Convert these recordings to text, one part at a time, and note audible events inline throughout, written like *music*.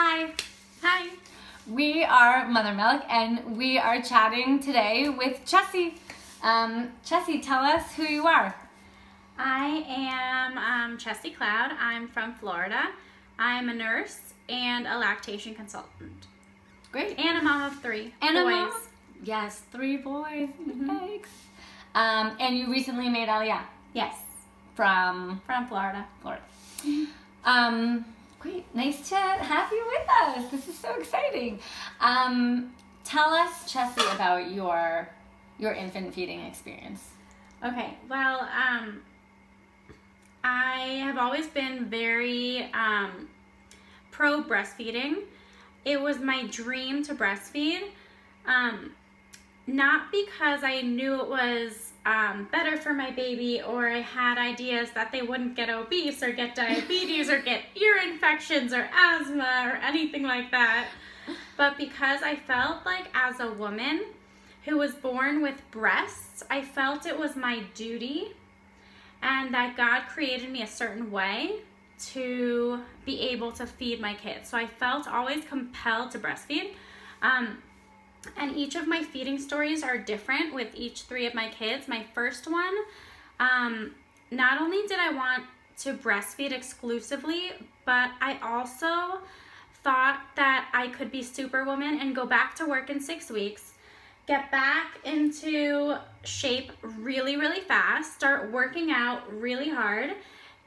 Hi. Hi. We are Mother Milk and we are chatting today with Chessie. Um, Chessie, tell us who you are. I am um, Chessie Cloud. I'm from Florida. I'm a nurse and a lactation consultant. Great. And a mom of three And boys. a mom? Yes, three boys. Mhm. Yikes. Um, and you recently made Aliyah Yes, from from Florida. Florida. Um, great. Nice to have you with us. This is so exciting. Um, tell us, Chessie, about your your infant feeding experience. Okay, well, um, I have always been very um, pro breastfeeding. It was my dream to breastfeed, um, not because I knew it was um, better for my baby or I had ideas that they wouldn't get obese or get diabetes or get ear infections or asthma or anything like that, but because I felt like as a woman, who was born with breasts, I felt it was my duty and that God created me a certain way to be able to feed my kids. So I felt always compelled to breastfeed. Um, and each of my feeding stories are different with each three of my kids. My first one, um, not only did I want to breastfeed exclusively, but I also thought that I could be superwoman and go back to work in six weeks, get back into shape really, really fast, start working out really hard.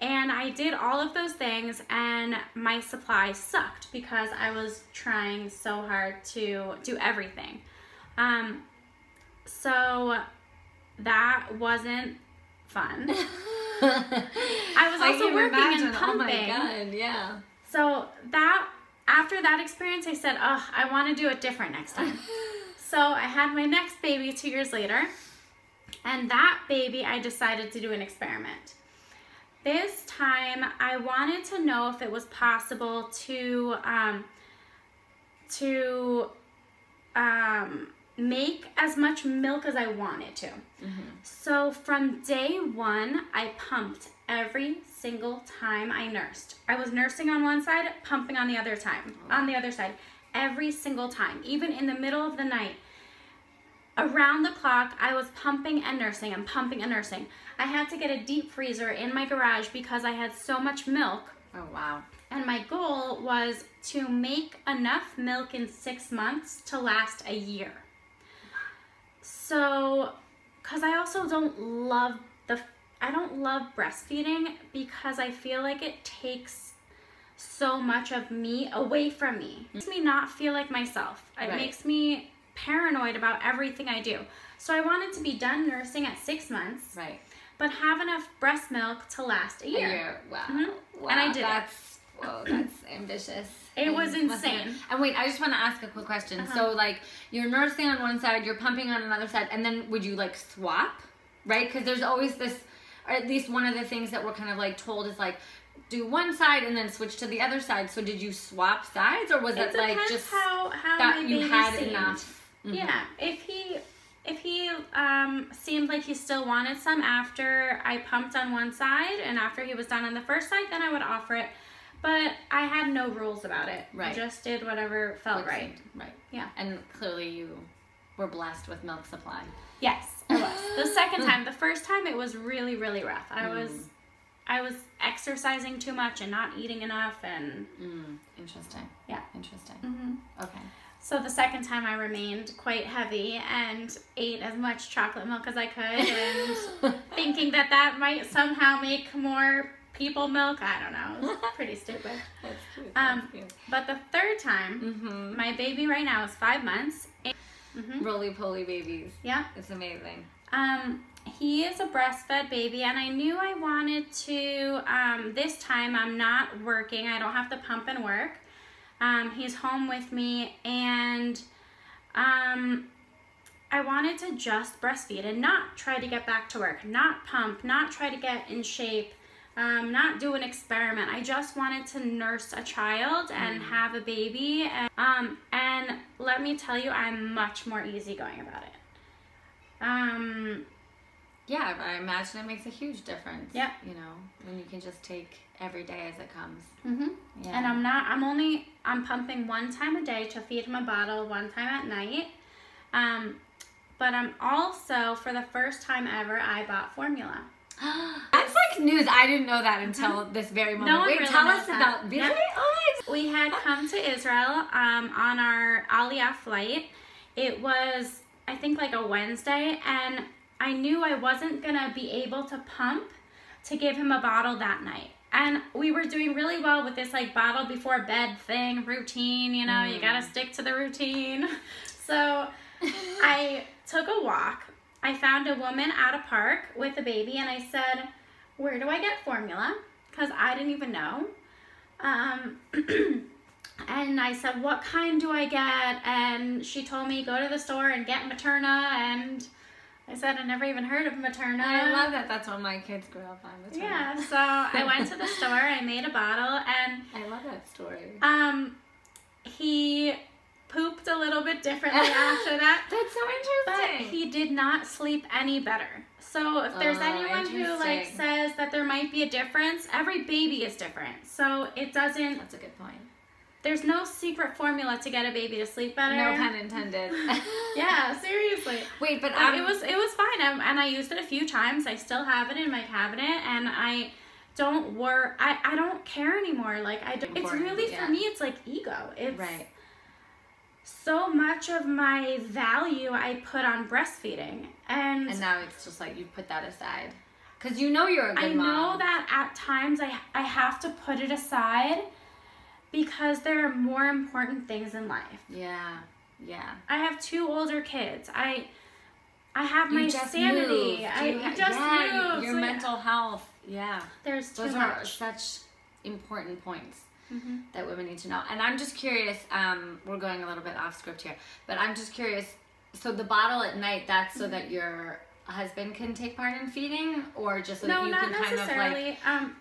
And I did all of those things, and my supply sucked because I was trying so hard to do everything. Um, so that wasn't fun. I was *laughs* also can working and imagine. Oh my pumping. god, yeah. So that after that experience, I said, "Oh, I want to do it different next time." *laughs* so I had my next baby two years later, and that baby, I decided to do an experiment. This time, I wanted to know if it was possible to um, to um, make as much milk as I wanted to. So from day one, I pumped every single time I nursed. I was nursing on one side, pumping on the other time, on the other side, every single time, even in the middle of the night. Around the clock, I was pumping and nursing and pumping and nursing. I had to get a deep freezer in my garage because I had so much milk. Oh wow. And my goal was to make enough milk in six months to last a year. So, because I also don't love the, I don't love breastfeeding because I feel like it takes so much of me away from me. It makes me not feel like myself. It Right. makes me paranoid about everything I do. So I wanted to be done nursing at six months, Right. but have enough breast milk to last a A year. year. Wow. Mhm. Wow. And I did it. That's whoa, that's ambitious. It And was insane. And wait, I just want to ask a quick question. Uh-huh. So like you're nursing on one side, you're pumping on another side, and then would you like swap? Right? Because there's always this or at least one of the things that we're kind of like told is like do one side and then switch to the other side. So did you swap sides or was It it, like just how how that you had seemed. enough? Mhm. Yeah, if he if he um, seemed like he still wanted some after I pumped on one side and after he was done on the first side, then I would offer it. But I had no rules about it. I Right. just did whatever felt right. Right. Yeah. And clearly you were blessed with milk supply. Yes, I was. The second *gasps* time, the first time, it was really really rough. I Mm. was I was exercising too much and not eating enough, and Mm, interesting. Yeah. Interesting. Okay. So the second time I remained quite heavy and ate as much chocolate milk as I could and *laughs* thinking that that might somehow make more people milk. I don't know. It was *laughs* pretty stupid. That's cute. Um, But the third time, mm-hmm. my baby right now is five months. hmm Roly poly babies. Yeah. It's amazing. Um, he is a breastfed baby, and I knew I wanted to. Um, this time, I'm not working. I don't have to pump and work. Um, he's home with me, and um, I wanted to just breastfeed and not try to get back to work, not pump, not try to get in shape, um, not do an experiment. I just wanted to nurse a child and have a baby. And, um, and let me tell you, I'm much more easygoing about it. Um, Yeah, I imagine it makes a huge difference. Yeah. You know, when you can just take every day as it comes. Mm-hmm. Yeah. And I'm not. I'm only. I'm pumping one time a day to feed him a bottle. One time at night. Um, but I'm also for the first time ever I bought formula. *gasps* That's like news. I didn't know that until this very moment. Mm-hmm. one Wait, really tell us that. about really? Yep. Oh my We had *laughs* come to Israel um, on our Aliyah flight. It was, I think, like a Wednesday, and I knew I wasn't gonna be able to pump to give him a bottle that night. And we were doing really well with this like bottle before bed thing, routine, you know, you gotta stick to the routine. *laughs* So *laughs* I took a walk. I found a woman at a park with a baby, and I said, Where do I get formula? Because I didn't even know. Um, *clears throat* and I said, What kind do I get? And she told me, Go to the store and get Materna. And I said, I never even heard of Materna. I love that. That's what my kids grew up on. That's Yeah, so I went to the *laughs* store, I made a bottle, and I love that story. um, he pooped a little bit differently *laughs* after that. That's so interesting. But he did not sleep any better. So if there's Oh, anyone who like says that there might be a difference, every baby is different. So it doesn't That's a good point. There's no secret formula to get a baby to sleep better. No pun intended. *laughs* Yeah, seriously. Wait, but Um, it was it was fine, um, and I used it a few times. I still have it in my cabinet, and I don't work. I, I don't care anymore. Like I, don't, it's really yeah. for me. It's like ego. It's right. so much of my value I put on breastfeeding, and, And now it's just like you put that aside. Because you know you're a good I mom. know that at times I I have to put it aside because there are more important things in life. Yeah. Yeah. I have two older kids. I I have my sanity. moved. I You ha- just yeah, moved. Your Like, mental health. Yeah. There's Those are such important points Mhm. that women need to know. And I'm just curious, um, we're going a little bit off script here, but I'm just curious. So the bottle at night, that's so that your husband can take part in feeding, or just so no, that you not can kind of necessarily. like. um,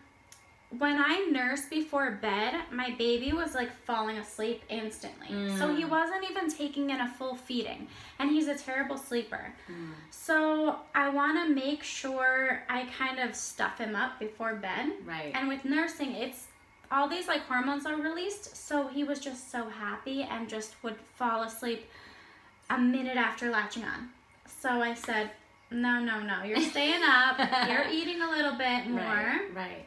when I nursed before bed, my baby was like falling asleep instantly. So he Mm. wasn't even taking in a full feeding, and he's a terrible sleeper. Mm. So I want to make sure I kind of stuff him up before bed. Right. And with nursing, it's all these like hormones are released, so he was just so happy and just would fall asleep a minute after latching on. So I said, "No, no, no. You're staying up. *laughs* You're eating a little bit more." Right. Right.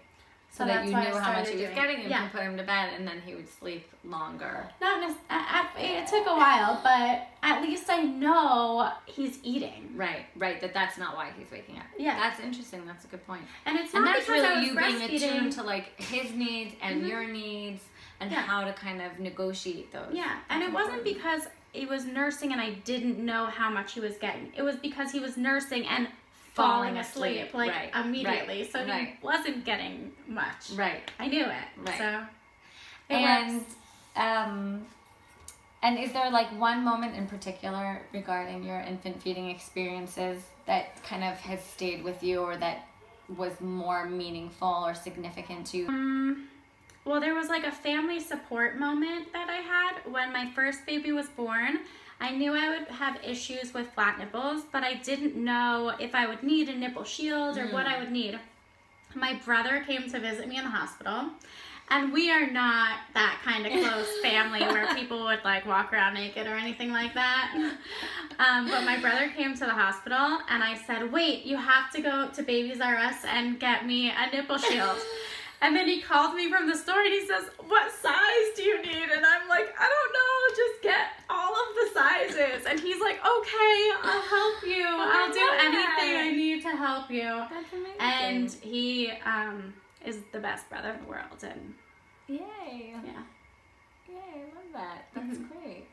So, So that you knew how much he was getting and yeah. can put him to bed, and then he would sleep longer. Not at, it took a while, but at least I know he's eating. Right. Right. That that's not why he's waking up. Yeah. That's interesting. That's a good point. And it's and not that's because I really you being attuned to like his needs and Mhm. your needs and Yeah. how to kind of negotiate those. Yeah, and That's it wasn't because it was nursing and I didn't know how much he was getting. It was because he was nursing and falling asleep, like right, immediately. right, so he right. wasn't getting much. right. I knew it. Right. So it and works. um and is there like one moment in particular regarding your infant feeding experiences that kind of has stayed with you or that was more meaningful or significant to you? Um, well, there was like a family support moment that I had when my first baby was born. I knew I would have issues with flat nipples, but I didn't know if I would need a nipple shield or what I would need. My brother came to visit me in the hospital, and we are not that kind of *laughs* close family where people would like walk around naked or anything like that. Um, but my brother came to the hospital, and I said, Wait, you have to go to Babies R Us and get me a nipple shield. *laughs* And then he called me from the store and he says, What size do you need? And I'm like, I don't know, just get all of the sizes. And he's like, Okay, I'll help you. I I'll do love anything. I need to help you. That's amazing. And he um, is the best brother in the world. And yay. yeah. Yay, I love that. That's Mhm. great.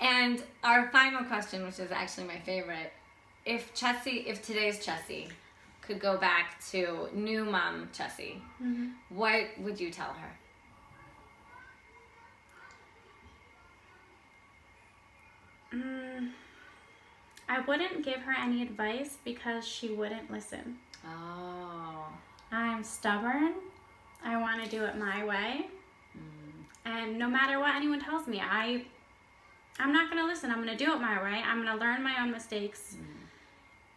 And our final question, which is actually my favorite. If Chessie, if today's Chessie could go back to new mom Chessie, Mhm. what would you tell her? Mm, I wouldn't give her any advice because she wouldn't listen. Oh. I'm stubborn. I want to do it my way. Mm. And no matter what anyone tells me, I I'm not going to listen. I'm going to do it my way. I'm going to learn my own mistakes.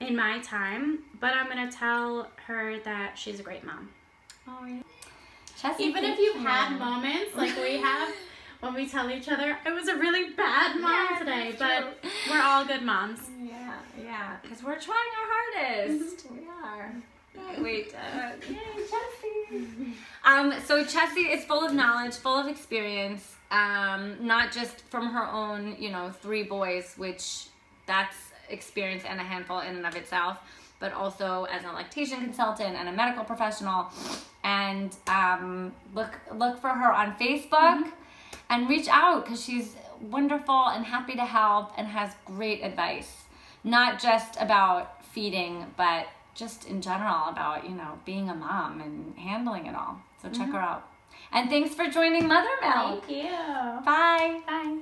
In my time, but I'm gonna tell her that she's a great mom. Oh, yeah. Chessie, Even if you've you. had moments *laughs* like we have when we tell each other, it was a really bad mom Yeah, today, but we're all good moms. *laughs* Yeah, yeah, because we're trying our hardest. *laughs* we are. Wait, uh, yay, Chessie. Um, so Chessie is full of knowledge, full of experience. Um, not just from her own, you know, three boys, which that's experience and a handful in and of itself, but also as a lactation consultant and a medical professional. And um, look look for her on Facebook and reach out because she's wonderful and happy to help and has great advice. Not just about feeding, but just in general about, you know, being a mom and handling it all. So check her out. And thanks for joining Mother Milk. Thank you. Bye. Bye.